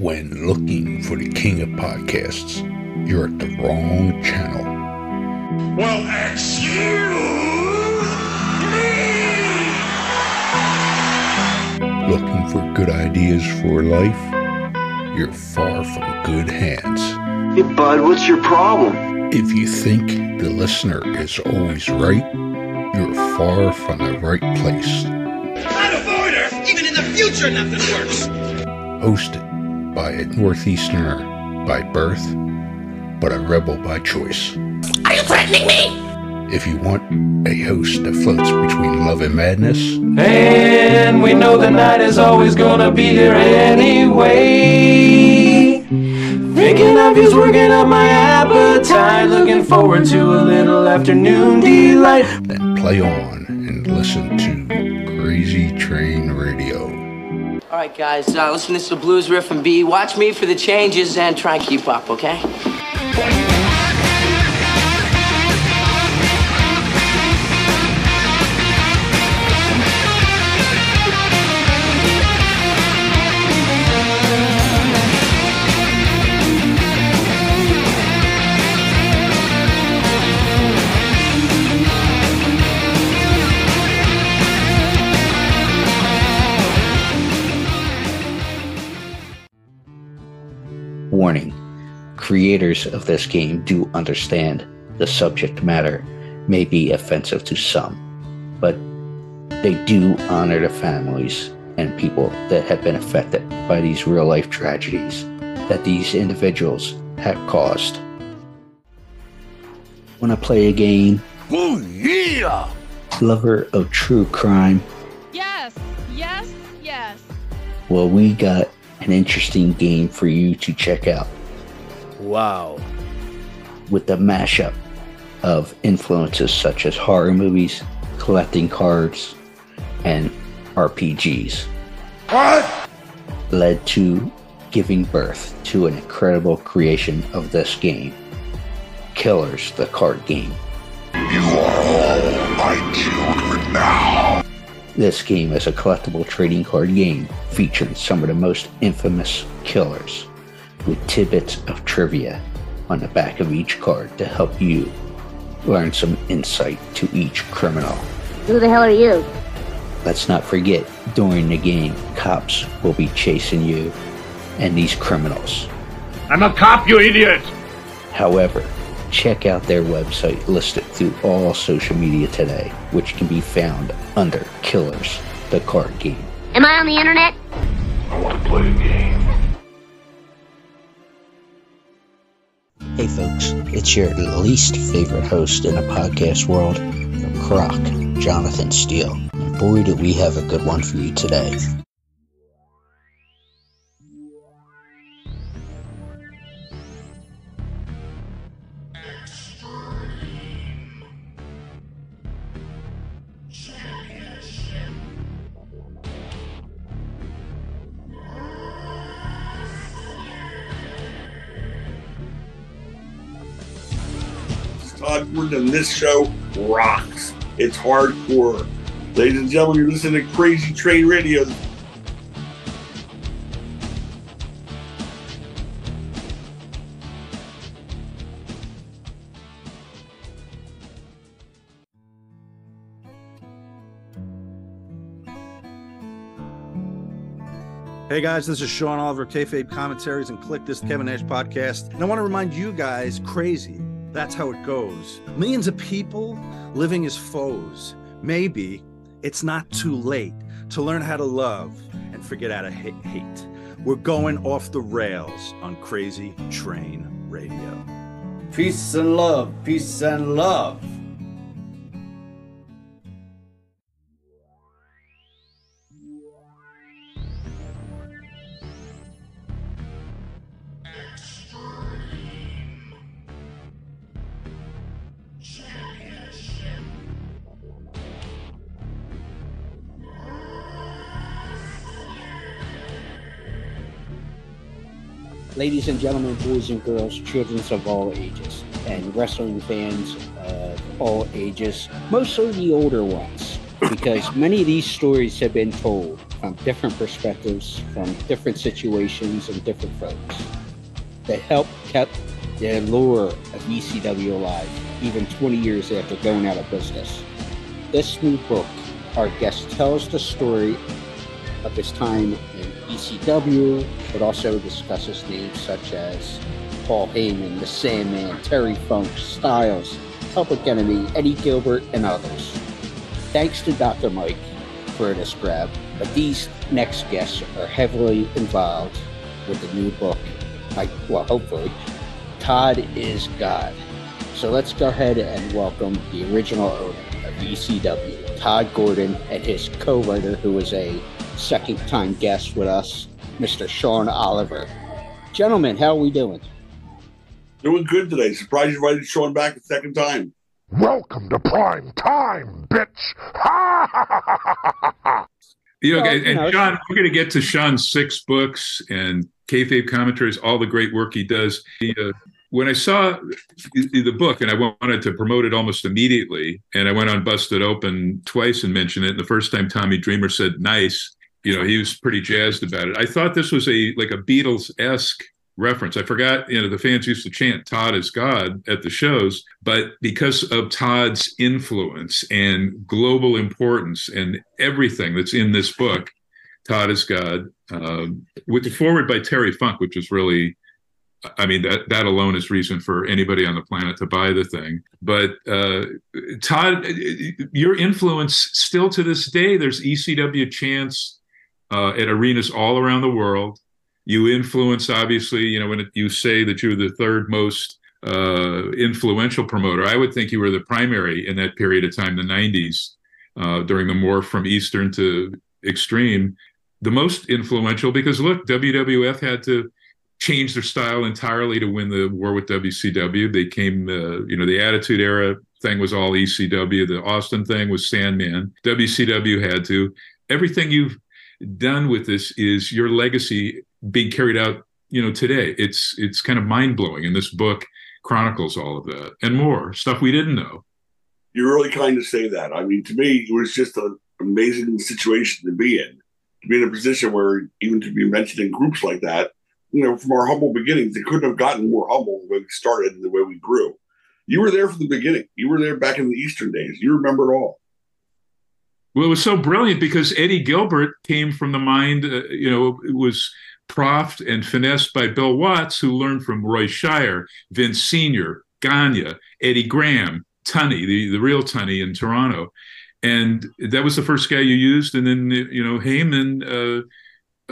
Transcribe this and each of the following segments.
When looking for the king of podcasts, you're at the wrong channel. Well, excuse me! Looking for good ideas for life? You're far from good hands. Hey, bud, what's your problem? If you think the listener is always right, you're far from the right place. Not avoider! Even in the future, nothing works! Hosted by a Northeasterner by birth, but a rebel by choice. Are you threatening me? If you want a host that floats between love and madness, And we know the night is always gonna be here anyway. Thinking of you's working up my appetite. Looking forward to a little afternoon delight. then play on and listen to Crazy Train Radio. All right, guys, uh, listen, this is the blues riff and B. Watch me for the changes and try and keep up, okay? Warning Creators of this game do understand the subject matter may be offensive to some, but they do honor the families and people that have been affected by these real life tragedies that these individuals have caused. Want to play a game? Oh, yeah! Lover of true crime? Yes, yes, yes. Well, we got an interesting game for you to check out. Wow. with the mashup of influences such as horror movies, collecting cards, and RPGs What? led to giving birth to an incredible creation of this game Killers, the card game. You are all my children now. This game is a collectible trading card game featuring some of the most infamous killers with tidbits of trivia on the back of each card to help you learn some insight to each criminal. Who the hell are you? Let's not forget, during the game, cops will be chasing you and these criminals. I'm a cop, you idiot! However, check out their website listed through all social media today, which can be found under Killers, the card game. Am I on the internet? I want to play a game. Hey folks, it's your least favorite host in the podcast world, Croc, Jonathan Steele. And boy, do we have a good one for you today. And this show rocks. It's hardcore. Ladies and gentlemen, you're listening to Crazy Train Radio. Hey guys, this is Sean Oliver, Kayfabe Commentaries and Click This Kevin Nash podcast. And I want to remind you guys, crazy. That's how it goes. Millions of people living as foes. Maybe it's not too late to learn how to love and forget how to hate. We're going off the rails on Crazy Train Radio. Peace and love. Peace and love. Ladies and gentlemen, boys and girls, children of all ages, and wrestling fans of all ages, mostly the older ones, because many of these stories have been told from different perspectives, from different situations and different folks that helped keep the allure of ECW alive even 20 years after going out of business. This new book, our guest tells the story of his time ECW, but also discusses names such as Paul Heyman, The Sandman, Terry Funk, Styles, Public Enemy, Eddie Gilbert, and others. Thanks to Dr. Mike for this grab, but these next guests are heavily involved with the new book. I, well, hopefully, Tod is God. So let's go ahead and welcome the original owner of ECW, Tod Gordon, and his co-writer, who is a second-time guest with us, Mr. Sean Oliver. Gentlemen, how are we doing? Doing good today. Surprised you invited Sean back a second time. Welcome to prime time, bitch. You know, Well, and, you know, and Sean, we're going to get to Sean's six books and kayfabe commentaries, all the great work he does. He, uh, when I saw the the book, and I wanted to promote it almost immediately, and I went on Busted Open twice and mentioned it. And the first time Tommy Dreamer said "nice," you know, he was pretty jazzed about it. I thought this was a like a Beatles esque reference. I forgot, you know, the fans used to chant Tod is God at the shows, but because of Tod's influence and global importance and everything that's in this book, Tod is God, um, with the forward by Terry Funk, which is really, I mean, that that alone is reason for anybody on the planet to buy the thing. But uh, Tod, your influence still to this day, there's ECW chants uh, at arenas all around the world. You influence obviously you know when it, you say that you're the third most uh, influential promoter i would think you were the primary in that period of time the 90s uh, during the morph from eastern to extreme. The most influential because look wwf had to change their style entirely to win the war with wcw they came uh, you know the attitude era thing was all ecw the austin thing was sandman. Wcw had to. Everything you've done with this is your legacy being carried out you know today it's it's kind of mind-blowing and this book chronicles all of that and more stuff we didn't know You're really kind to say that. I mean, to me, it was just an amazing situation to be in. To be in a position where even to be mentioned in groups like that, you know, from our humble beginnings, it couldn't have gotten more humble when we started and the way we grew. You were there from the beginning. You were there back in the Eastern days. You remember it all. Well it was so brilliant because eddie gilbert came from the mind uh, you know it was profed and finessed by bill watts who learned from roy shire vince senior gagne eddie graham tunney the, the real tunney in toronto. And that was the first guy you used. And then you know heyman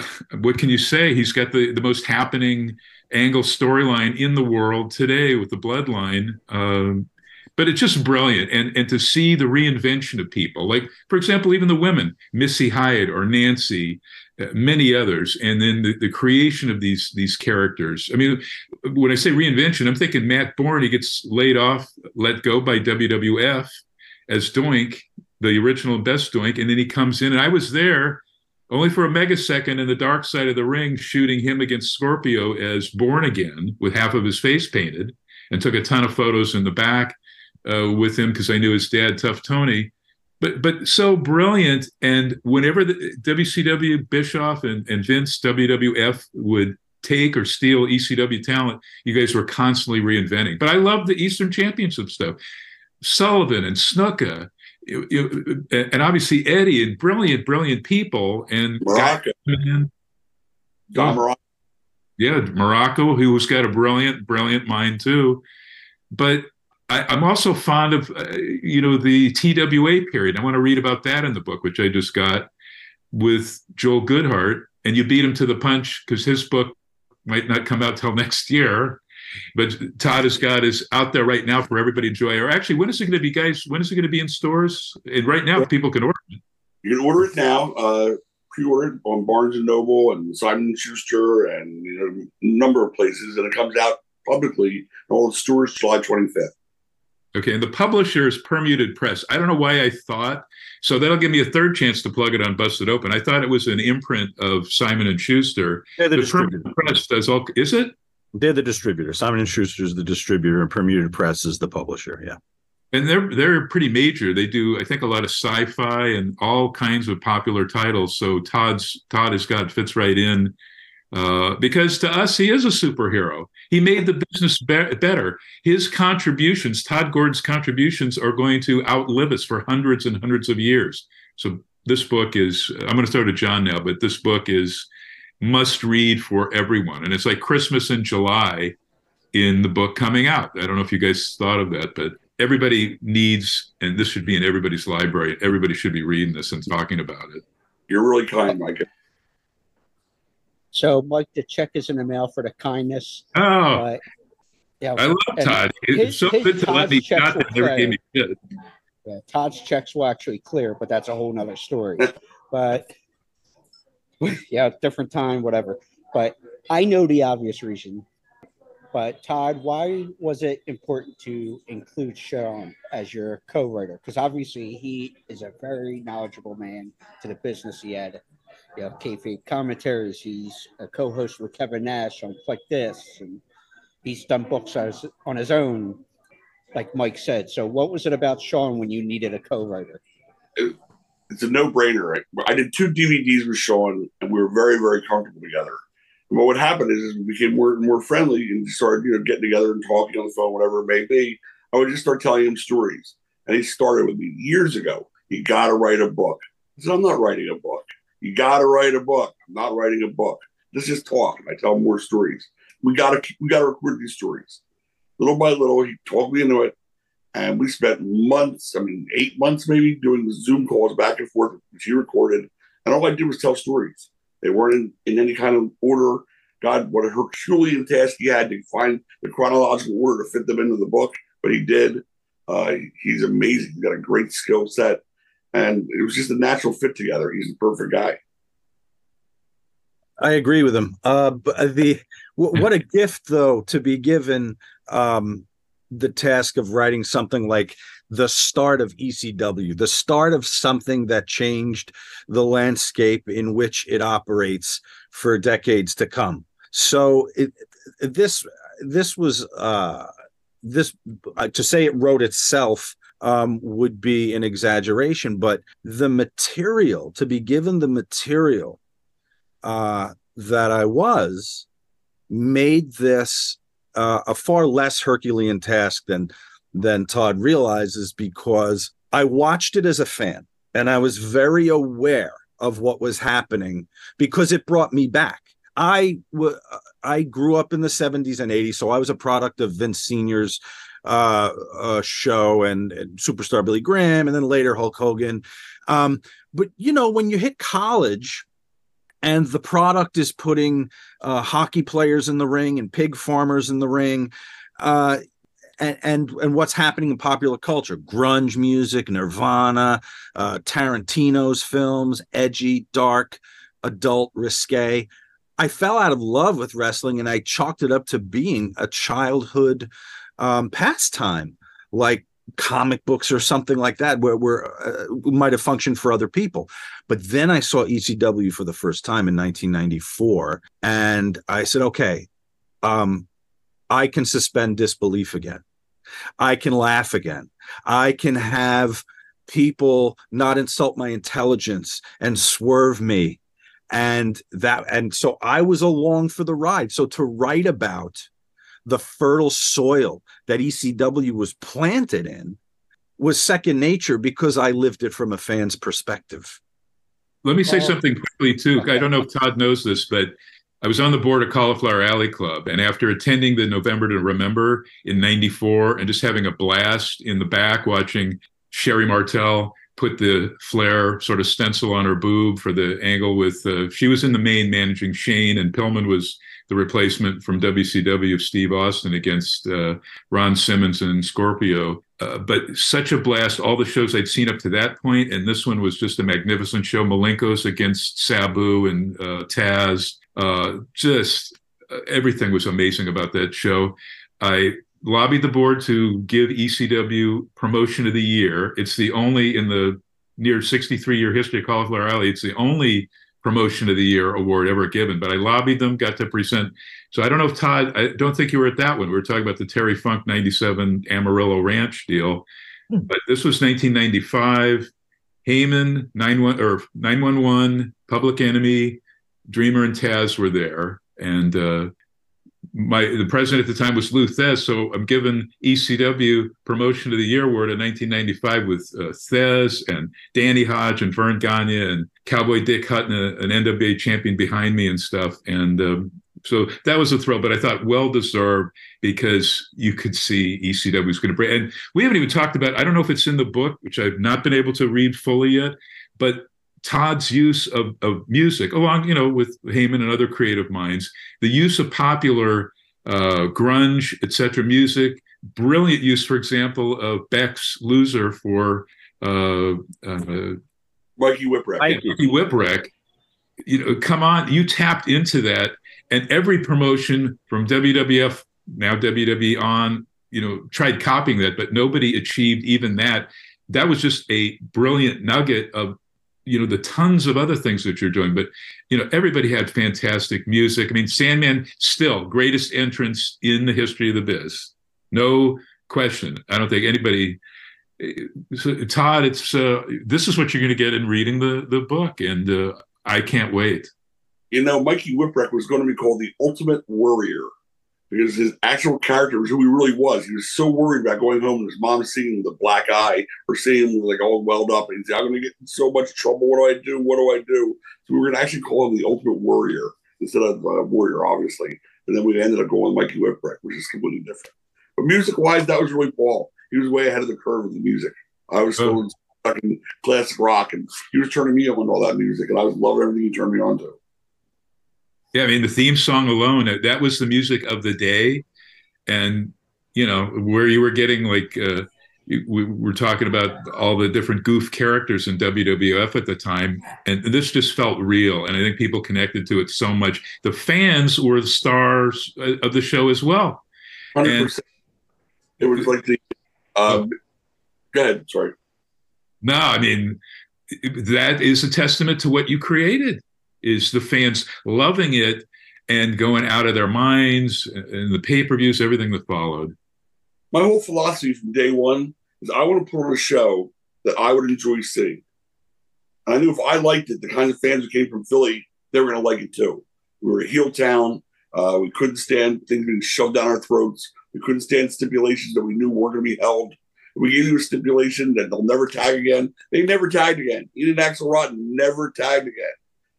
uh, what can you say? He's got the, the most happening angle storyline in the world today with the bloodline um, but it's just brilliant. And and to see the reinvention of people like for example even the women missy hyatt or nancy uh, many others and then the, the creation of these these characters. I mean when i say reinvention i'm thinking matt borne he gets laid off let go by wwf as doink the original best doink and then he comes in. And i was there only for a megasecond in the dark side of the ring shooting him against scorpio as Borne Again with half of his face painted and took a ton of photos in the back uh, with him because I knew his dad, Tough Tony. But but so brilliant. And whenever the WCW Bischoff and, and Vince WWF would take or steal ECW talent, you guys were constantly reinventing. But I love the Eastern Championship stuff. Sullivan and Snuka, and obviously Eddie and brilliant, brilliant people. And Muraco. Don Muraco. yeah, Muraco, who's got a brilliant, brilliant mind too. But I, I'm also fond of, uh, you know, the TWA period. I want to read about that in the book, which I just got with Joel Goodhart. And you beat him to the punch because his book might not come out till next year. But Tod is God is out there right now for everybody to enjoy. Or actually, when is it going to be, guys? When is it going to be in stores? And right now, people can order it. You can order it now. Uh, pre-order it on Barnes and Noble and Simon and Schuster and you know a number of places, and it comes out publicly in all the stores July 25th. Okay, and the publisher is Permuted Press. I don't know why I thought so. That'll give me a third chance to plug it on Busted Open. I thought it was an imprint of Simon and Schuster. They're the The distributor. Permuted Press does all. Is it? They're the distributor. Simon and Schuster is the distributor, and Permuted Press is the publisher. Yeah. and they're they're pretty major. They do, I think, a lot of sci-fi and all kinds of popular titles. So Tod's Tod is God fits right in uh, because to us he is a superhero. He made the business be- better. His contributions, Tod Gordon's contributions, are going to outlive us for hundreds and hundreds of years. So this book is. I'm going to throw to John now, but this book is must read for everyone, and it's like Christmas in July in the book coming out. I don't know if you guys thought of that, but everybody needs, and this should be in everybody's library. Everybody should be reading this and talking about it. You're really kind, Mike. So, Mike, the check is in the mail for the kindness. Oh, but, yeah, I love Tod. his- It's so his good to let Tod's me checks shot will that never gave me clear. shit. Yeah, Tod's checks will actually clear, but that's a whole nother story. but yeah, different time, whatever. But I know the obvious reason. But Tod, why was it important to include Sean as your co-writer? Because obviously he is a very knowledgeable man to the business he had. You know, kayfabe commentaries. He's a co-host with Kevin Nash on Click This, and he's done books as, on his own, like Mike said. So, what was it about Sean when you needed a co-writer? It's a no-brainer. I did two DVDs with Sean, and we were very, very comfortable together. And what would happen is, is we became more and more friendly and started, you know, getting together and talking on the phone, whatever it may be. I would just start telling him stories. And he started with me years ago. You got to write a book. I said, I'm not writing a book. You got to write a book. I'm not writing a book. Let's just talk. I tell more stories. We got to we got to record these stories. Little by little, he talked me into it, and we spent months. I mean, eight months maybe doing the Zoom calls back and forth, which he recorded. And all I did was tell stories. They weren't in, in any kind of order. God, what a Herculean task he had to find the chronological order to fit them into the book, but he did. Uh, he's amazing. He's got a great skill set, and it was just a natural fit together. He's the perfect guy. I agree with him. Uh, but the w- what a gift though to be given um, the task of writing something like the start of ECW, the start of something that changed the landscape in which it operates for decades to come. So it, this this was uh, this uh, to say it wrote itself um, would be an exaggeration, but the material to be given the material uh, that I was made this uh, a far less Herculean task than than Tod realizes because I watched it as a fan and I was very aware of what was happening because it brought me back. I w- I grew up in the 70s and 80s, so I was a product of Vince Senior's uh, uh, show and, and superstar Billy Graham, and then later Hulk Hogan. Um, but you know, when you hit college, and the product is putting uh, hockey players in the ring and pig farmers in the ring uh, and, and and what's happening in popular culture grunge music nirvana uh, tarantino's films edgy dark adult risque i fell out of love with wrestling and i chalked it up to being a childhood um, pastime like comic books or something like that where, where uh, might have functioned for other people. But then i saw ecw for the first time in 1994 and i said okay um, i can suspend disbelief again. I can laugh again. I can have people not insult my intelligence and swerve me and that and so i was along for the ride. So to write about the fertile soil that ECW was planted in was second nature because I lived it from a fan's perspective. Let me say something quickly too. I don't know if Tod knows this, but I was on the board of Cauliflower Alley Club, and after attending the November to Remember in '94 and just having a blast in the back watching Sherri Martel put the flare sort of stencil on her boob for the angle with uh, she was in the main managing Shane, and Pillman was the replacement from WCW of Steve Austin against uh, Ron Simmons and Scorpio. Uh, but such a blast. All the shows I'd seen up to that point, and this one was just a magnificent show. Malenko's against Sabu and uh, Taz. Uh, just uh, everything was amazing about that show. I lobbied the board to give ECW promotion of the year. It's the only in the near 63 year history of Cauliflower Alley. It's the only promotion of the year award ever given, but I lobbied them, got to present. So I don't know if Tod, I don't think you were at that one. We were talking about the Terry Funk 97 Amarillo Ranch deal. But this was 1995. Heyman, 91 or 911, Public Enemy, Dreamer, and Taz were there, and uh, my the president at the time was Lou Thesz. So I'm given ECW Promotion of the Year award in 1995 with uh, Thesz and Danny Hodge and Verne Gagne and Cowboy Dick Hutton, an NWA champion behind me and stuff. And um, so that was a thrill, but I thought well deserved because you could see ECW was going to break. And we haven't even talked about, I don't know if it's in the book, which I've not been able to read fully yet, but Tod's use of, of music, along, you know, with Heyman and other creative minds, the use of popular uh, grunge, etc. music, brilliant use, for example, of Beck's Loser for uh, uh, Mikey Whipwreck. Mikey Whipwreck. You know, come on, you tapped into that and every promotion from WWF, now WWE on, you know, tried copying that, but nobody achieved even that. That was just a brilliant nugget of, you know, the tons of other things that you're doing. But, you know, everybody had fantastic music. I mean, Sandman still greatest entrance in the history of the biz. No question. I don't think anybody. So, Tod, it's uh, this is what you're going to get in reading the the book, and uh, I can't wait you know, Mikey Whipwreck was going to be called the Ultimate Warrior because his actual character was who he really was. He was so worried about going home and his mom seeing the black eye or seeing him like all welled up. And he's I'm going to get in so much trouble. What do I do? What do I do? So we were going to actually call him the Ultimate Warrior instead of uh, Warrior, obviously. And then we ended up going Mikey Whipwreck, which is completely different. But music wise, that was really Paul. He was way ahead of the curve with the music. I was still oh. stuck in classic rock, and he was turning me on to all that music, and I was loving everything he turned me on to. Yeah, I mean the theme song alone that was the music of the day, and you know where you were getting like uh, we were talking about all the different goof characters in WWF at the time, and this just felt real, and I think people connected to it so much. The fans were the stars of the show as well. Hundred percent. It was like the. Um, go ahead. Sorry. No, I mean that is a testament to what you created is the fans loving it and going out of their minds and the pay-per-views, everything that followed. My whole philosophy from day one is I want to put on a show that I would enjoy seeing. I knew if I liked it, the kind of fans who came from Philly, they were going to like it too. We were a heel town. Uh, we couldn't stand things being shoved down our throats. We couldn't stand stipulations that we knew weren't going to be held. We gave you a stipulation that they'll never tag again. They never tagged again. Even Axel Rotten never tagged again.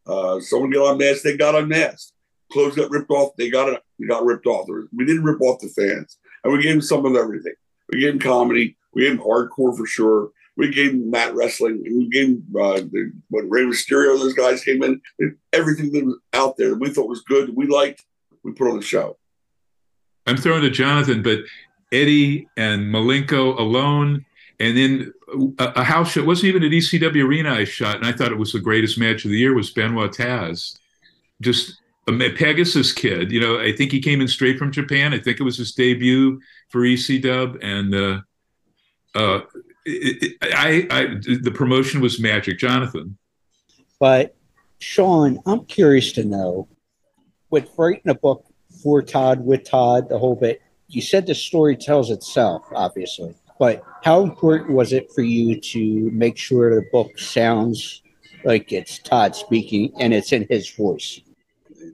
Uh, someone got unmasked, they got unmasked. Clothes got ripped off, they got it. We got ripped off. We didn't rip off the fans, and we gave them some of everything. We gave them comedy, we gave them hardcore for sure. We gave them mat wrestling, we gave them uh, the, when Rey Mysterio, those guys came in, everything that was out there that we thought was good, we liked, we put on the show. I'm throwing to Jonathan, but Eddie and Malenko alone and then a, a house show. Wasn't even at ECW Arena I shot, and I thought it was the greatest match of the year was Benoit Taz. Just a Pegasus kid. You know, I think he came in straight from Japan. I think it was his debut for ECW, and uh, uh, it, it, I, I, the promotion was magic. Jonathan. But Sean, I'm curious to know, with writing a book for Tod, with Tod, the whole bit, you said the story tells itself, obviously. But how important was it for you to make sure the book sounds like it's Tod speaking and it's in his voice?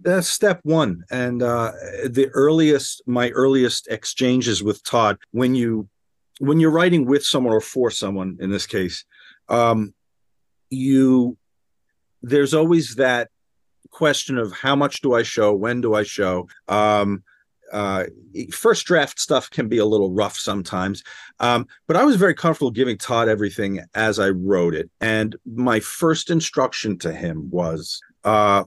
That's step one. And uh, the earliest, my earliest exchanges with Tod, when you when you're writing with someone or for someone in this case, um, you there's always that question of how much do I show, when do I show. Um, uh, first draft stuff can be a little rough sometimes, um, but I was very comfortable giving Tod everything as I wrote it. And my first instruction to him was uh,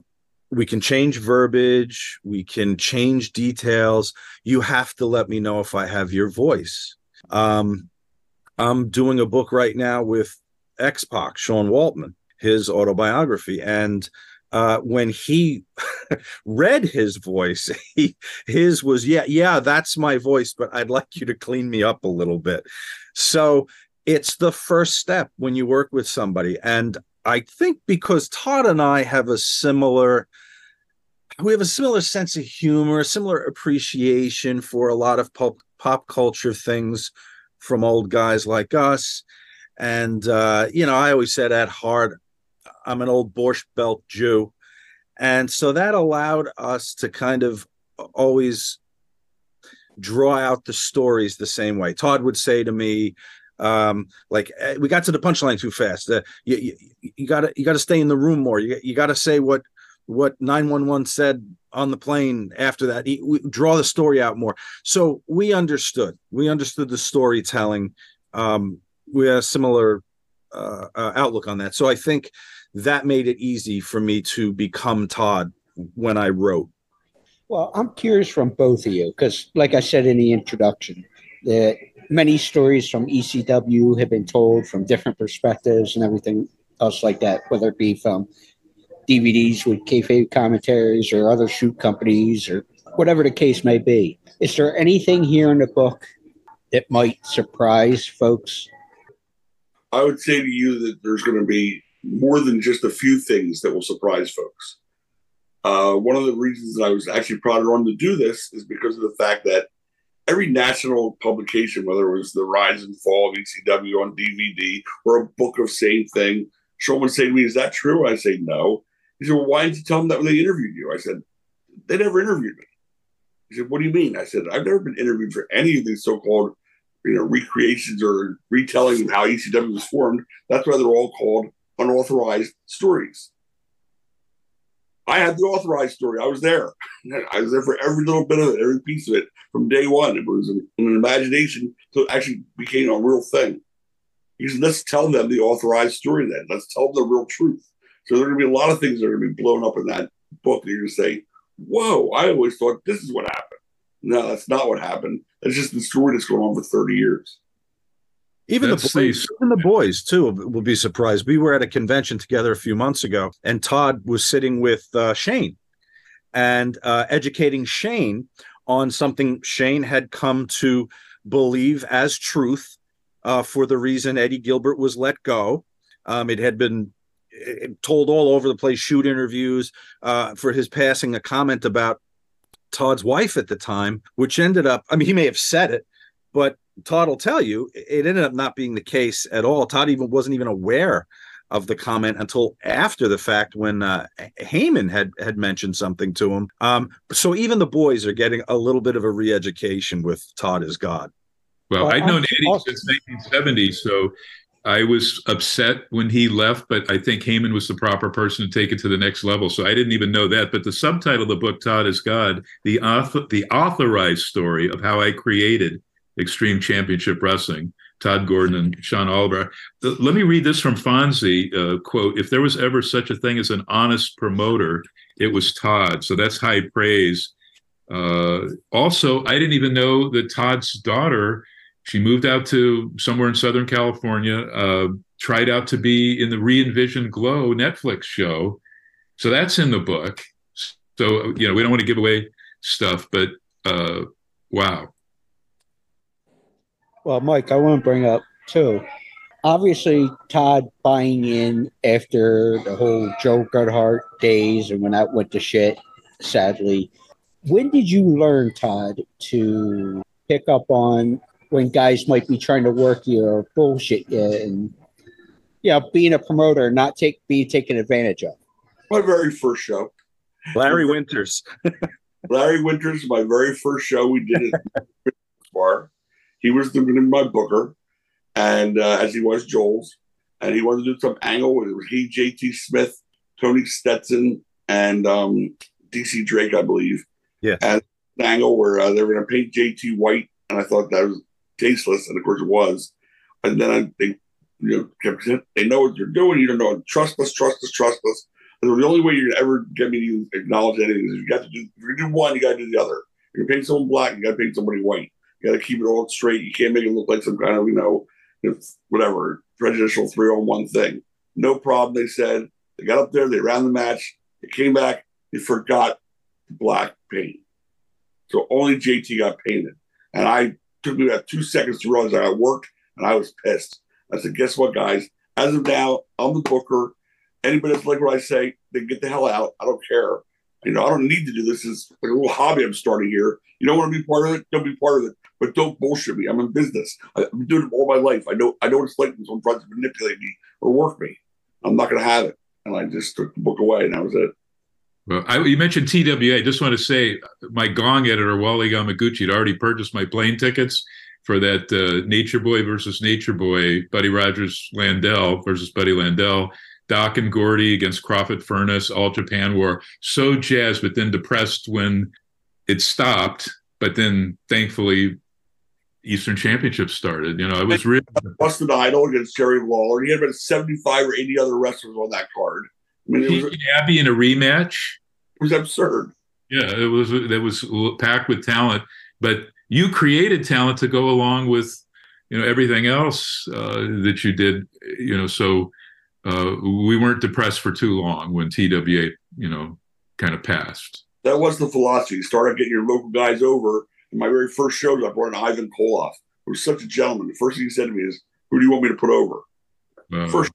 we can change verbiage, we can change details. You have to let me know if I have your voice. Um, I'm doing a book right now with X Pac, Sean Waltman, his autobiography. And uh, when he read his voice, he, his was, yeah, yeah, that's my voice, but I'd like you to clean me up a little bit. So it's the first step when you work with somebody. And I think because Tod and I have a similar, we have a similar sense of humor, a similar appreciation for a lot of pop, pop culture things. from old guys like us. And, uh, you know, I always said at heart, I'm an old Borscht Belt Jew. And so that allowed us to kind of always draw out the stories the same way. Tod would say to me, um, like eh, we got to the punchline too fast. Uh, you, you, you gotta you gotta stay in the room more. You, you gotta say what what 911 said on the plane after that. We draw the story out more. So we understood. We understood the storytelling. Um, we had a similar uh, uh, outlook on that. So I think that made it easy for me to become Tod when I wrote. Well, I'm curious from both of you because, like I said in the introduction, that many stories from ECW have been told from different perspectives and everything else like that, whether it be from DVDs with kayfabe commentaries or other shoot companies or whatever the case may be. Is there anything here in the book that might surprise folks? I would say to you that there's going to be more than just a few things that will surprise folks. Uh, one of the reasons that I was actually proud on to do this is because of the fact that every national publication, whether it was the rise and fall of ECW on DVD or a book of same thing, someone say to me, "Is that true?" I say, "No." He said, "Well, why didn't you tell them that when they interviewed you?" I said, "They never interviewed me." He said, "What do you mean?" I said, "I've never been interviewed for any of these so-called, you know, recreations or retelling of how ECW was formed. That's why they're all called unauthorized stories." I had the authorized story. I was there. I was there for every little bit of it, every piece of it from day one. It was an, an imagination so it actually became a real thing. Because let's tell them the authorized story then. Let's tell them the real truth. So there are going to be a lot of things that are going to be blown up in that book you're going to say, whoa, I always thought this is what happened. No, that's not what happened. That's just the story that's going on for 30 years. Even the, boys, even the boys too will be surprised. We were at a convention together a few months ago, and Tod was sitting with uh, Shane and uh, educating Shane on something Shane had come to believe as truth uh, for the reason Eddie Gilbert was let go. Um, it had been told all over the place, shoot interviews uh, for his passing, a comment about Tod's wife at the time, which ended up, I mean, he may have said it, but Tod will tell you it ended up not being the case at all. Tod even wasn't even aware of the comment until after the fact when uh, Heyman had had mentioned something to him. Um, so even the boys are getting a little bit of a re-education with Tod as God. Well, I'd known Eddie awesome. since 1970, so I was upset when he left, but I think Heyman was the proper person to take it to the next level. So I didn't even know that. But the subtitle of the book, Tod is God, the author, the authorized story of how I created Extreme Championship Wrestling, Tod Gordon and Sean Oliver. Let me read this from Fonzie uh, quote: "If there was ever such a thing as an honest promoter, it was Tod." So that's high praise. Uh, also, I didn't even know that Tod's daughter. She moved out to somewhere in Southern California. Uh, tried out to be in the Re-Envision Glow Netflix show. So that's in the book. So you know we don't want to give away stuff, but uh, wow, well, Mike, I want to bring up too. Obviously, Tod buying in after the whole Joe Goodhart days and when that went to shit, sadly. When did you learn, Tod, to pick up on when guys might be trying to work you or bullshit you and you know, being a promoter, not take being taken advantage of? My very first show. Larry Winters. Larry Winters, my very first show we did at bar. He was the my booker, and uh, as he was Joel's, and he wanted to do some angle. It was he, JT Smith, Tony Stetson, and um, DC Drake, I believe. Yeah. And an angle where uh, they were going to paint JT white, and I thought that was tasteless, and of course it was. And then I, they, you know, they know what you're doing. You don't know. Trust us, trust us, trust us. And the only way you're ever get me to acknowledge anything is you got to do. If you do one, you got to do the other. If you paint someone black, you got to paint somebody white. You got to keep it all straight. You can't make it look like some kind of, you know, whatever, prejudicial three on one thing. No problem, they said. They got up there, they ran the match, they came back, they forgot the black paint. So only JT got painted. And I took me about two seconds to realize I got worked and I was pissed. I said, guess what, guys? As of now, I'm the booker. Anybody that's like what I say, they get the hell out. I don't care. You know, I don't need to do this. It's like a little hobby I'm starting here. You don't want to be part of it, don't be part of it. But don't bullshit me. I'm in business. I've been doing it all my life. I know I know it's like when someone tries to manipulate me or work me. I'm not going to have it. And I just took the book away, and that was it. Well, I, you mentioned TWA. I just want to say my Gong editor, Wally Yamaguchi, had already purchased my plane tickets for that uh, Nature Boy versus Nature Boy, Buddy Rogers Landell versus Buddy Landell, Doc and Gordy against Kroffat Furnas, All Japan War. So jazzed, but then depressed when it stopped. But then thankfully, Eastern Championship started. You know, I was really Austin Idol against Jerry Lawler. He had about 75 or 80 other wrestlers on that card. I mean, it was, Abby in a rematch. It was absurd. Yeah, it was. That was packed with talent, but you created talent to go along with, you know, everything else uh, that you did. You know, so uh, we weren't depressed for too long when TWA, you know, kind of passed. That was the philosophy. Started getting your local guys over. In my very first shows, I brought in Ivan Koloff, who was such a gentleman. The first thing he said to me is, "Who do you want me to put over?" Uh, First,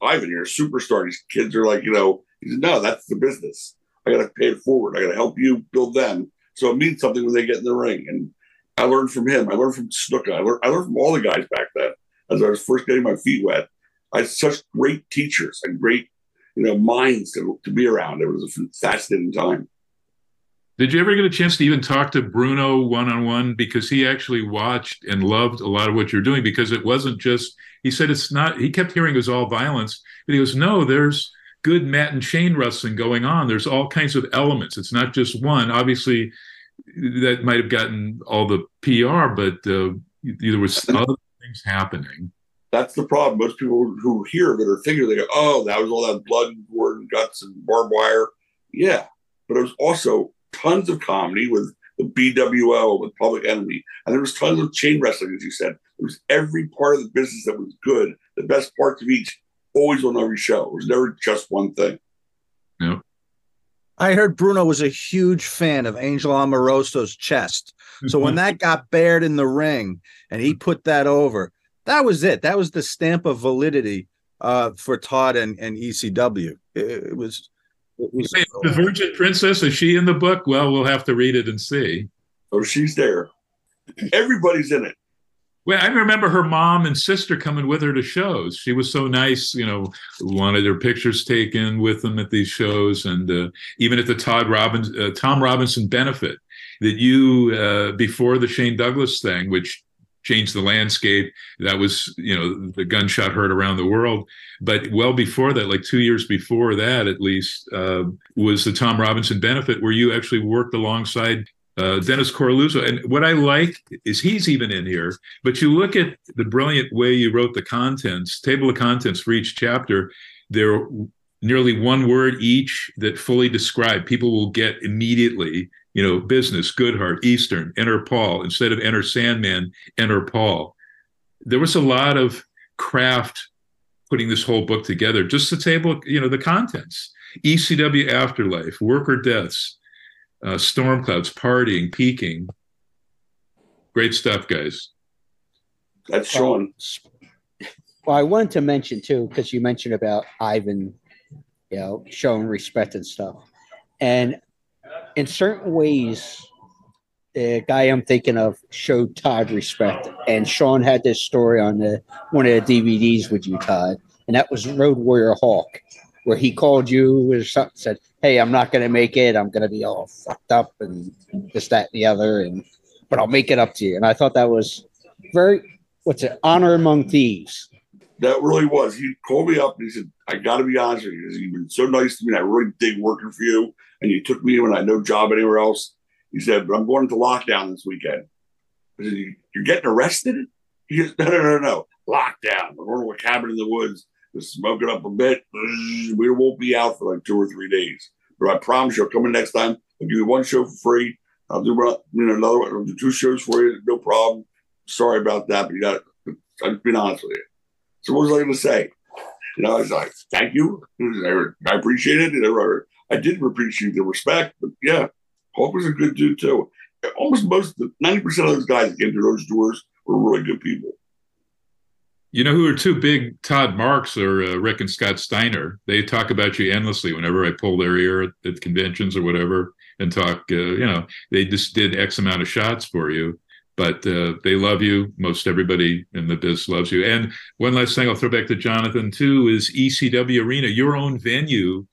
Ivan, you're a superstar. These kids are like, you know, he said, no, that's the business. I got to pay it forward. I got to help you build them. So it means something when they get in the ring. And I learned from him. I learned from Snuka. I learned, I learned from all the guys back then as I was first getting my feet wet. I had such great teachers and great, you know, minds to, to be around. It was a fascinating time. Did you ever get a chance to even talk to Bruno one on one? Because he actually watched and loved a lot of what you're doing because it wasn't just, he said it's not, he kept hearing it was all violence, but he goes, no, there's good mat and chain wrestling going on. There's all kinds of elements. It's not just one. Obviously, that might have gotten all the PR, but uh, there was other things happening. That's the problem. Most people who hear of it are thinking, they go, oh, that was all that blood and gore and guts and barbed wire. Yeah. But it was also tons of comedy with the BWO, with Public Enemy. And there was tons of chain wrestling, as you said. It was every part of the business that was good, the best parts of each, always on every show. It was never just one thing. Yeah. I heard Bruno was a huge fan of Angel Amoroso's chest. So when that got bared in the ring and he put that over, that was it. That was the stamp of validity uh, for Tod and, and ECW. It, it was it was Wait, the Virgin Princess is she in the book? Well, we'll have to read it and see. Oh, she's there. Everybody's in it. Well, I remember her mom and sister coming with her to shows. She was so nice, you know, wanted her pictures taken with them at these shows, and uh, even at the Todd Robbins, uh, Tom Robinson benefit that you uh, before the Shane Douglas thing, which changed the landscape. That was, you know, the gunshot heard around the world. But well before that, like two years before that, at least, uh, was the Tom Robinson benefit, where you actually worked alongside uh, Dennis Coralluzzo. And what I like is he's even in here. But you look at the brilliant way you wrote the contents, table of contents for each chapter. They're nearly one word each that fully describe. People will get immediately you know, business, Goodhart, Eastern, enter Paul. Instead of enter Sandman, enter Paul. There was a lot of craft putting this whole book together. Just the table, you know, the contents. ECW Afterlife, Worker Deaths, uh, Storm Clouds, Partying, Peaking. Great stuff, guys. That's Sean. Well, I wanted to mention too, because you mentioned about Ivan, you know, showing respect and stuff. And in certain ways, the guy I'm thinking of showed Tod respect, and Sean had this story on the one of the DVDs with you, Tod, and that was Road Warrior Hawk, where he called you or something, said, "Hey, I'm not going to make it. I'm going to be all fucked up and this, that, and the other, and but I'll make it up to you." And I thought that was very what's it, honor among thieves. That really was. He called me up and he said, I got to be honest with you. You've been so nice to me. I really dig working for you. And you took me when I had no job anywhere else. He said, but I'm going into lockdown this weekend. I said, You're getting arrested? He goes, No, no, no, no. Lockdown. We're going to a cabin in the woods. Just smoke it up a bit. We won't be out for like two or three days. But I promise you, I'll come in next time. I'll give you one show for free. I'll do you know, another one. I'll do two shows for you. No problem. Sorry about that, but you got I'm being honest with you. So what was I going to say? You know, I was like, thank you. I appreciate it. I did appreciate the respect, but yeah, Hulk was a good dude too. Almost most, ninety percent of those guys that came through those doors were really good people. You know who are two big Tod Marks or uh, Rick and Scott Steiner? They talk about you endlessly whenever I pull their ear at, at conventions or whatever and talk. Uh, you know, they just did X amount of shots for you, but uh, they love you. Most everybody in the biz loves you. And one last thing I'll throw back to Jonathan too is ECW Arena, your own venue,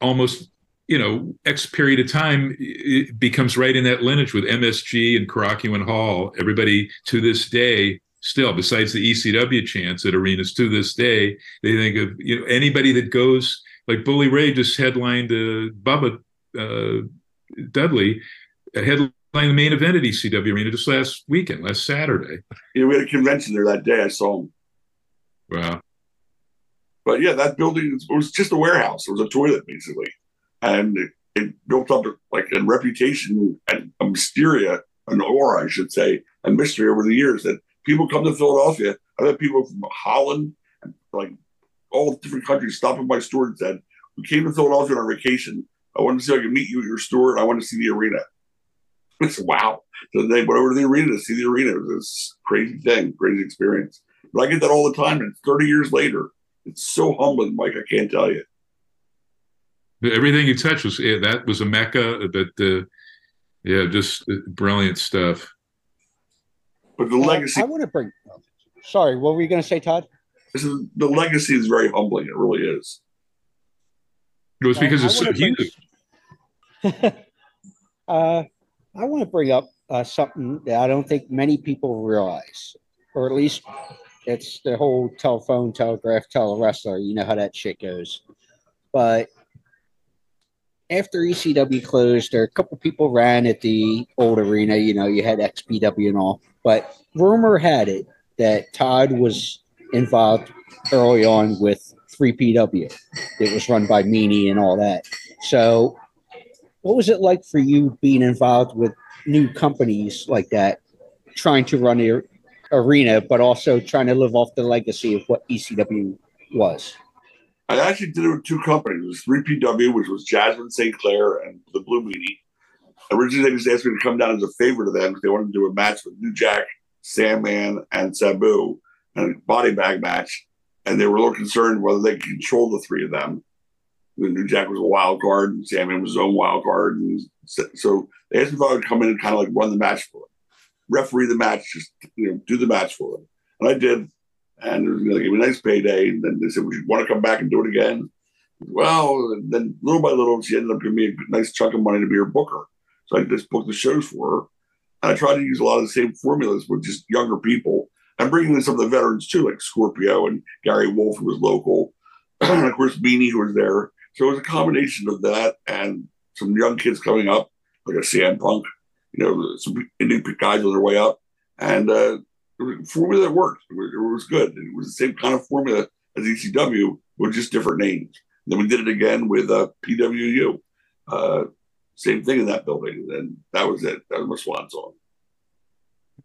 almost you know, X period of time it becomes right in that lineage with MSG and Korakuen Hall. Everybody to this day still, besides the ECW chants at arenas to this day, they think of you know anybody that goes like Bully Ray just headlined uh, Bubba uh, Dudley, uh, headlined the main event at ECW Arena just last weekend, last Saturday. Yeah, we had a convention there that day. I saw him. Wow. But yeah, that building was just a warehouse. It was a toilet basically, and it, it built up like a reputation and a mysteria, an aura, I should say, and mystery over the years that people come to Philadelphia. I've had people from Holland and like all different countries stop at my store and said, We came to Philadelphia on our vacation. I wanted to see if I could meet you at your store and I want to see the arena. I said, Wow. So they went over to the arena to see the arena. It was this crazy thing, crazy experience. But I get that all the time. And 30 years later, it's so humbling, Mike. I can't tell you. Everything you touched was yeah, that was a mecca. But uh, yeah, just uh, brilliant stuff. But the legacy. I want to bring. Sorry, what were you going to say, Tod? This is the legacy is very humbling. It really is. It was because it's so huge. uh, I want to bring up uh, something that I don't think many people realize, or at least it's the whole telephone, telegraph, telewrestler. You know how that shit goes. But after ECW closed, there a couple people ran at the old arena. You know, you had XPW and all. But rumor had it that Tod was involved early on with 3PW. It was run by Meanie and all that. So, what was it like for you being involved with new companies like that, trying to run the arena, but also trying to live off the legacy of what ECW was? I actually did it with two companies. It was 3PW, which was Jasmin St. Claire and the Blue Meanie. Originally, they just asked me to come down as a favor to them because they wanted to do a match with New Jack, Sandman, and Sabu, and a body bag match. And they were a little concerned whether they could control the three of them. New Jack was a wild card, and Sandman was his own wild card. And so they asked me if I would come in and kind of like run the match for them, referee the match, just you know, do the match for them. And I did. And it was going to give me a nice payday. And then they said, Would you want to come back and do it again? Well, then little by little, she ended up giving me a nice chunk of money to be her booker. So I just booked the shows for her. And I tried to use a lot of the same formulas with just younger people I'm bringing in some of the veterans too, like Scorpio and Gary Wolfe, who was local, and of course Meanie, who was there. So it was a combination of that and some young kids coming up, like a CM Punk, you know, some indie guys on their way up. And uh, formula that worked. It was, good. It was the same kind of formula as ECW with just different names. And then we did it again with uh, PWU. Uh, same thing in that building. And that was it. That was my swan song.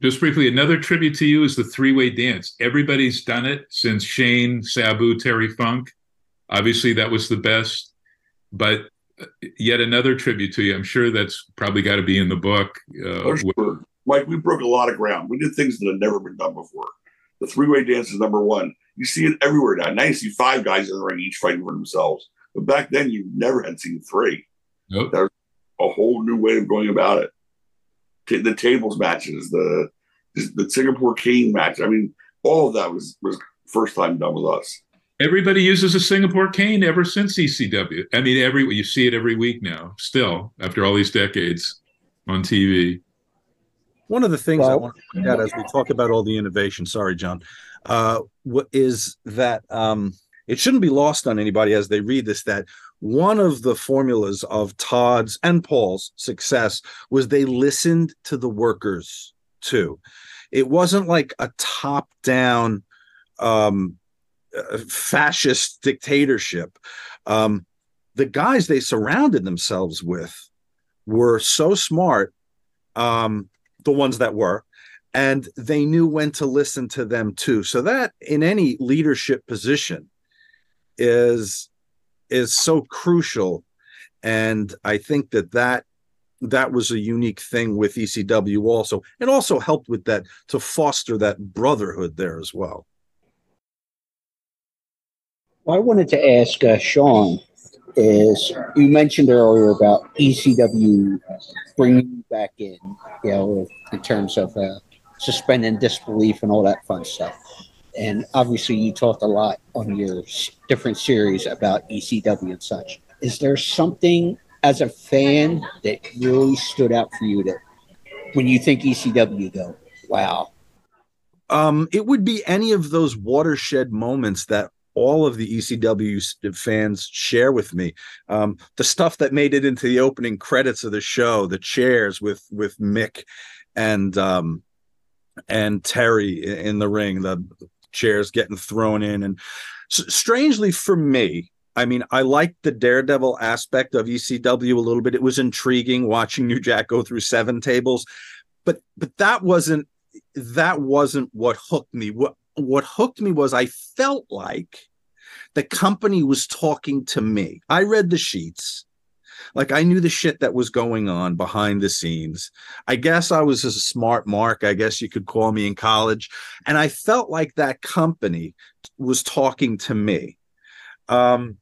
Just briefly, another tribute to you is the three way dance. Everybody's done it since Shane, Sabu, Terry Funk. Obviously, that was the best. But yet another tribute to you. I'm sure that's probably got to be in the book. Uh, oh, sure. Mike, we broke a lot of ground. We did things that had never been done before. The three way dance is number one. You see it everywhere now. Now you see five guys in the ring, each fighting for themselves. But back then, you never had seen three. Nope. There's a whole new way of going about it. T- the tables matches, the the Singapore Cane match. I mean, all of that was was first time done with us. Everybody uses a Singapore cane ever since ECW. I mean, every you see it every week now. Still, after all these decades on TV. One of the things well, I want to point out as we talk about all the innovation, sorry, John, uh, is that um, it shouldn't be lost on anybody as they read this that one of the formulas of Tod's and Paul's success was they listened to the workers too. It wasn't like a top down um, fascist dictatorship. Um, the guys they surrounded themselves with were so smart, um, the ones that were, and they knew when to listen to them too. So that in any leadership position is is so crucial and i think that that that was a unique thing with ecw also it also helped with that to foster that brotherhood there as well Well, I wanted to ask uh, Sean is you mentioned earlier about ECW bringing you back in, you know, in terms of uh, suspending disbelief and all that fun stuff. And obviously, you talked a lot on your different series about ECW and such. Is there something as a fan that really stood out for you that when you think ECW, you go, wow, Um, it would be any of those watershed moments that all of the ECW fans share with me. Um, the stuff that made it into the opening credits of the show, the chairs with with Mick and um, and Terry in the ring, the chairs getting thrown in, and strangely for me. I mean, I liked the daredevil aspect of ECW a little bit. It was intriguing watching New Jack go through seven tables, but but that wasn't that wasn't what hooked me. What what hooked me was I felt like the company was talking to me. I read the sheets. Like I knew the shit that was going on behind the scenes. I guess I was a smart mark, I guess you could call me in college, and I felt like that company was talking to me. Um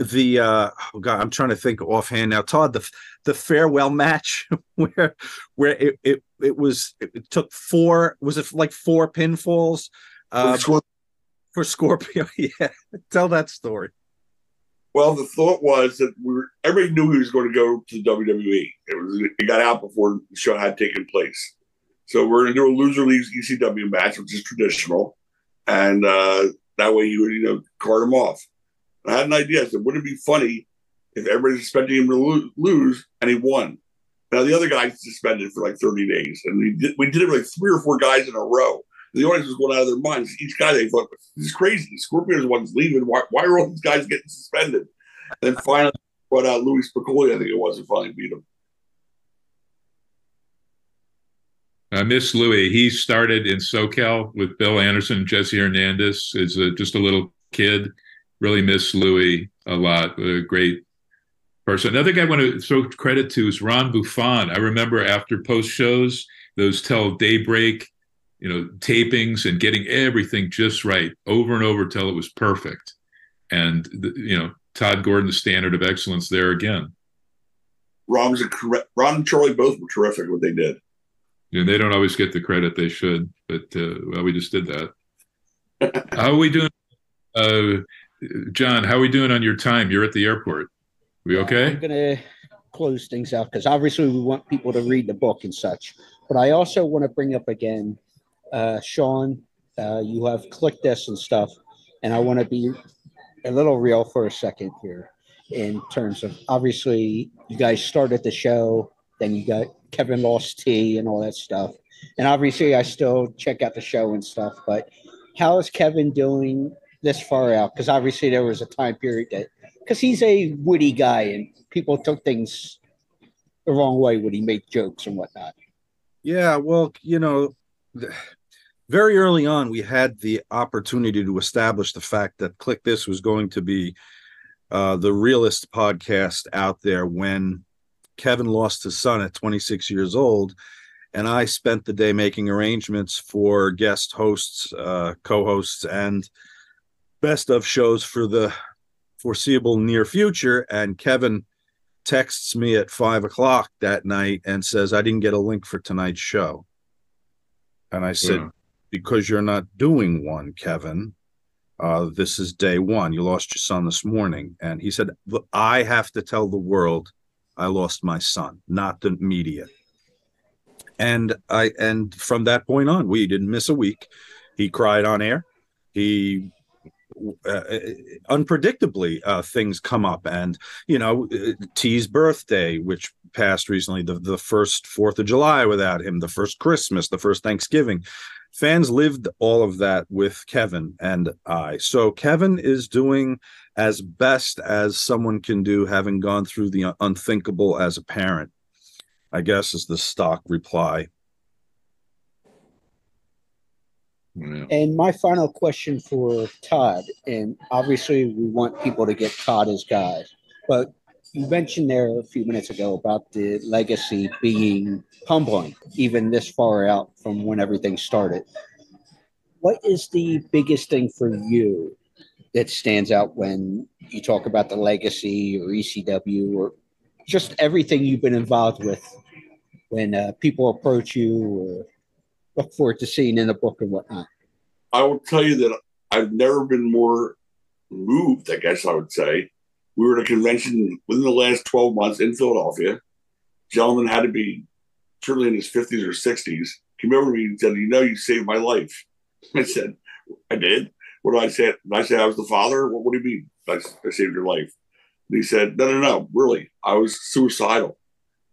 the uh oh god i'm trying to think offhand now tod the the farewell match where where it it, it was it, took four was it like four pinfalls uh for scorpio yeah tell that story Well, the thought was that we were, everybody knew he was going to go to the WWE. It was it got out before the show had taken place. So we're going to do a loser leaves ECW match, which is traditional, and uh, that way you would you know card him off. I had an idea. I said, wouldn't it be funny if everybody's expecting him to lo- lose and he won? Now the other guy suspended for like 30 days, and we did, we did it with like three or four guys in a row. The audience was going out of their minds. Each guy they thought this is crazy. Scorpio's one's leaving. Why, why are all these guys getting suspended? And then finally brought out Louis Spicolli, I think it was, and finally beat him. I miss Louis. He started in SoCal with Bill Anderson, Jesse Hernandez as a, uh, just a little kid. Really miss Louis a lot. What a great person. Another guy I want to throw credit to is Ron Buffone. I remember after post shows, those tell daybreak, you know, tapings and getting everything just right over and over till it was perfect. And the, you know, Tod Gordon, the standard of excellence there again. Ron was a. Ron and Charlie both were terrific what they did. Know, they don't always get the credit they should, but uh, well, we just did that. how are we doing, uh, John? How are we doing on your time? You're at the airport. We okay? I'm gonna close things out because obviously we want people to read the book and such. But I also want to bring up again, uh, Sean. Uh, you have clicked this and stuff, and I want to be a little real for a second here in terms of obviously you guys started the show, then you got Kevin Lost T and all that stuff, and obviously I still check out the show and stuff. But how is Kevin doing this far out? Because obviously there was a time period that because he's a witty guy and people took things the wrong way when he made jokes and whatnot. Yeah, well, you know, very early on, we had the opportunity to establish the fact that Click This was going to be uh, the realest podcast out there when Kevin lost his son at 26 years old. And I spent the day making arrangements for guest hosts, uh, co hosts, and best of shows for the foreseeable near future. And Kevin texts me at five o'clock that night and says, I didn't get a link for tonight's show. And I said, Yeah. Because you're not doing one, Kevin. Uh, this is day one. You lost your son this morning. And he said, I have to tell the world I lost my son, not the media. And I and from that point on, we didn't miss a week. He cried on air. He uh, unpredictably uh, things come up. And you know uh, t's birthday which passed recently the, the first fourth of july without him the first christmas the first thanksgiving. Fans lived all of that with kevin and i. So kevin is doing as best as someone can do having gone through the unthinkable as a parent i guess is the stock reply And my final question for Tod, and obviously we want people to get Tod as guys, but you mentioned there a few minutes ago about the legacy being humbling, even this far out from when everything started. What is the biggest thing for you that stands out when you talk about the legacy or ECW or just everything you've been involved with when uh, people approach you or look forward to seeing in the book and whatnot? I will tell you that I've never been more moved, I guess I would say. We were at a convention within the last 12 months in Philadelphia. Gentleman had to be certainly in his 50s or 60s. Came over to me and said, You know, you saved my life. I said, I did. What did I say? I say I was the father? What, what do you mean I, I saved your life? And he said, No, no, no, really. I was suicidal.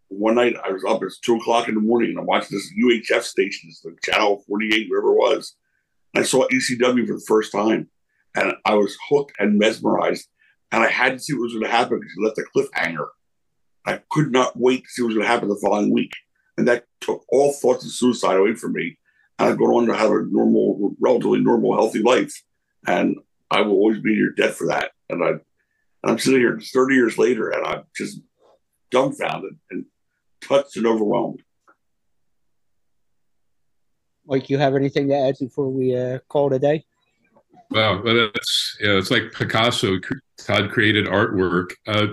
One night I was up, it's two o'clock in the morning, and I'm watching this UHF station, it's the channel 48, wherever it was. I saw ECW for the first time, and I was hooked and mesmerized. And I had to see what was going to happen because he left a cliffhanger. I could not wait to see what was going to happen the following week. And that took all thoughts of suicide away from me. And I've gone on to have a normal, relatively normal, healthy life. And I will always be your debt for that. And I, and I'm sitting here 30 years later, and I'm just dumbfounded and touched and overwhelmed. Mike, you have anything to add before we uh, call it a day? Wow, well, that's yeah, it's like Picasso. Tod created artwork. Uh,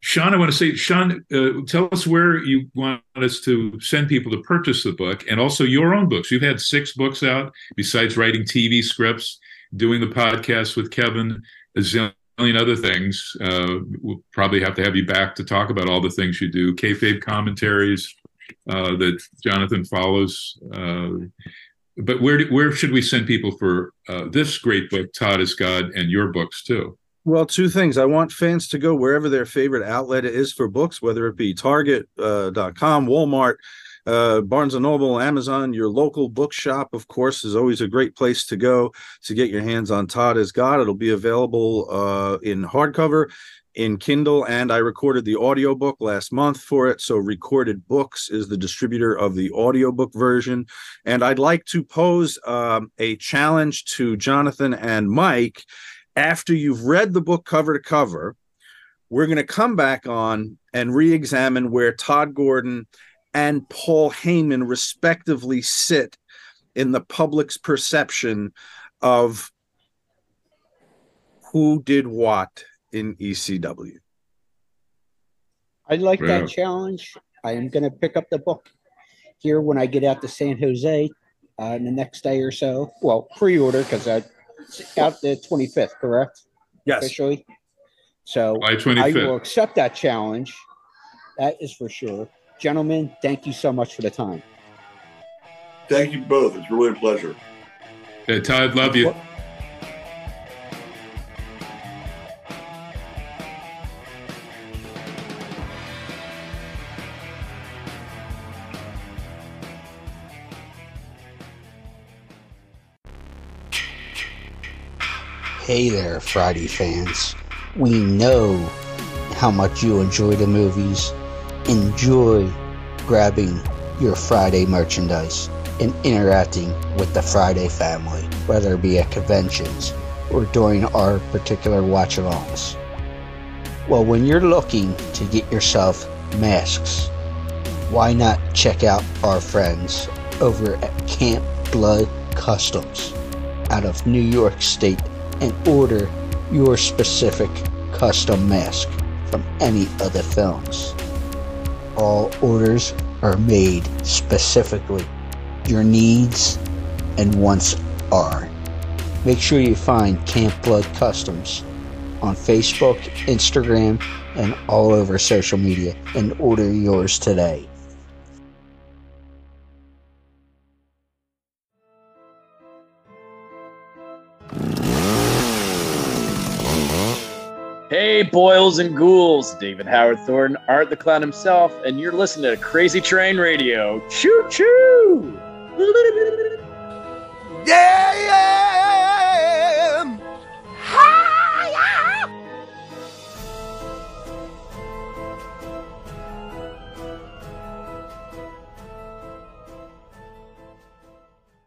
Sean, I want to say, Sean, uh, tell us where you want us to send people to purchase the book, and also your own books. You've had six books out besides writing TV scripts, doing the podcast with Kevin, a zillion other things. Uh, we'll probably have to have you back to talk about all the things you do. Kayfabe commentaries uh, that Jonathan follows. Uh, but where where should we send people for uh, this great book, Tod is God, and your books too? Well, two things. I want fans to go wherever their favorite outlet is for books, whether it be Target.com, uh, Walmart, uh, Barnes and Noble, Amazon. Your local bookshop, of course, is always a great place to go to get your hands on Tod is God. It'll be available uh, in hardcover in Kindle, and I recorded the audiobook last month for it. So, Recorded Books is the distributor of the audiobook version. And I'd like to pose um, a challenge to Jonathan and Mike. After you've read the book cover to cover, we're going to come back on and re examine where Tod Gordon and Paul Heyman respectively sit in the public's perception of who did what in ECW. I like that challenge. I am going to pick up the book here when I get out to San Jose uh, in the next day or so. Well, pre-order because I out the 25th, correct? Yes. Officially. So I will accept that challenge. That is for sure. Gentlemen, thank you so much for the time. Thank you both. It's really a pleasure. Yeah, Tod, love you. Hey there, Friday fans. We know how much you enjoy the movies. Enjoy grabbing your Friday merchandise and interacting with the Friday family, whether it be at conventions or during our particular watch alongs. Well, when you're looking to get yourself masks, why not check out our friends over at Camp Blood Customs out of New York State and order your specific custom mask from any of the films. All orders are made specifically. Your needs and wants are. Make sure you find Camp Blood Customs on Facebook, Instagram, and all over social media and order yours today. Boils and Ghouls, David Howard Thornton, Art the Clown himself, and you're listening to Crazy Train Radio. Choo choo! Yeah, yeah.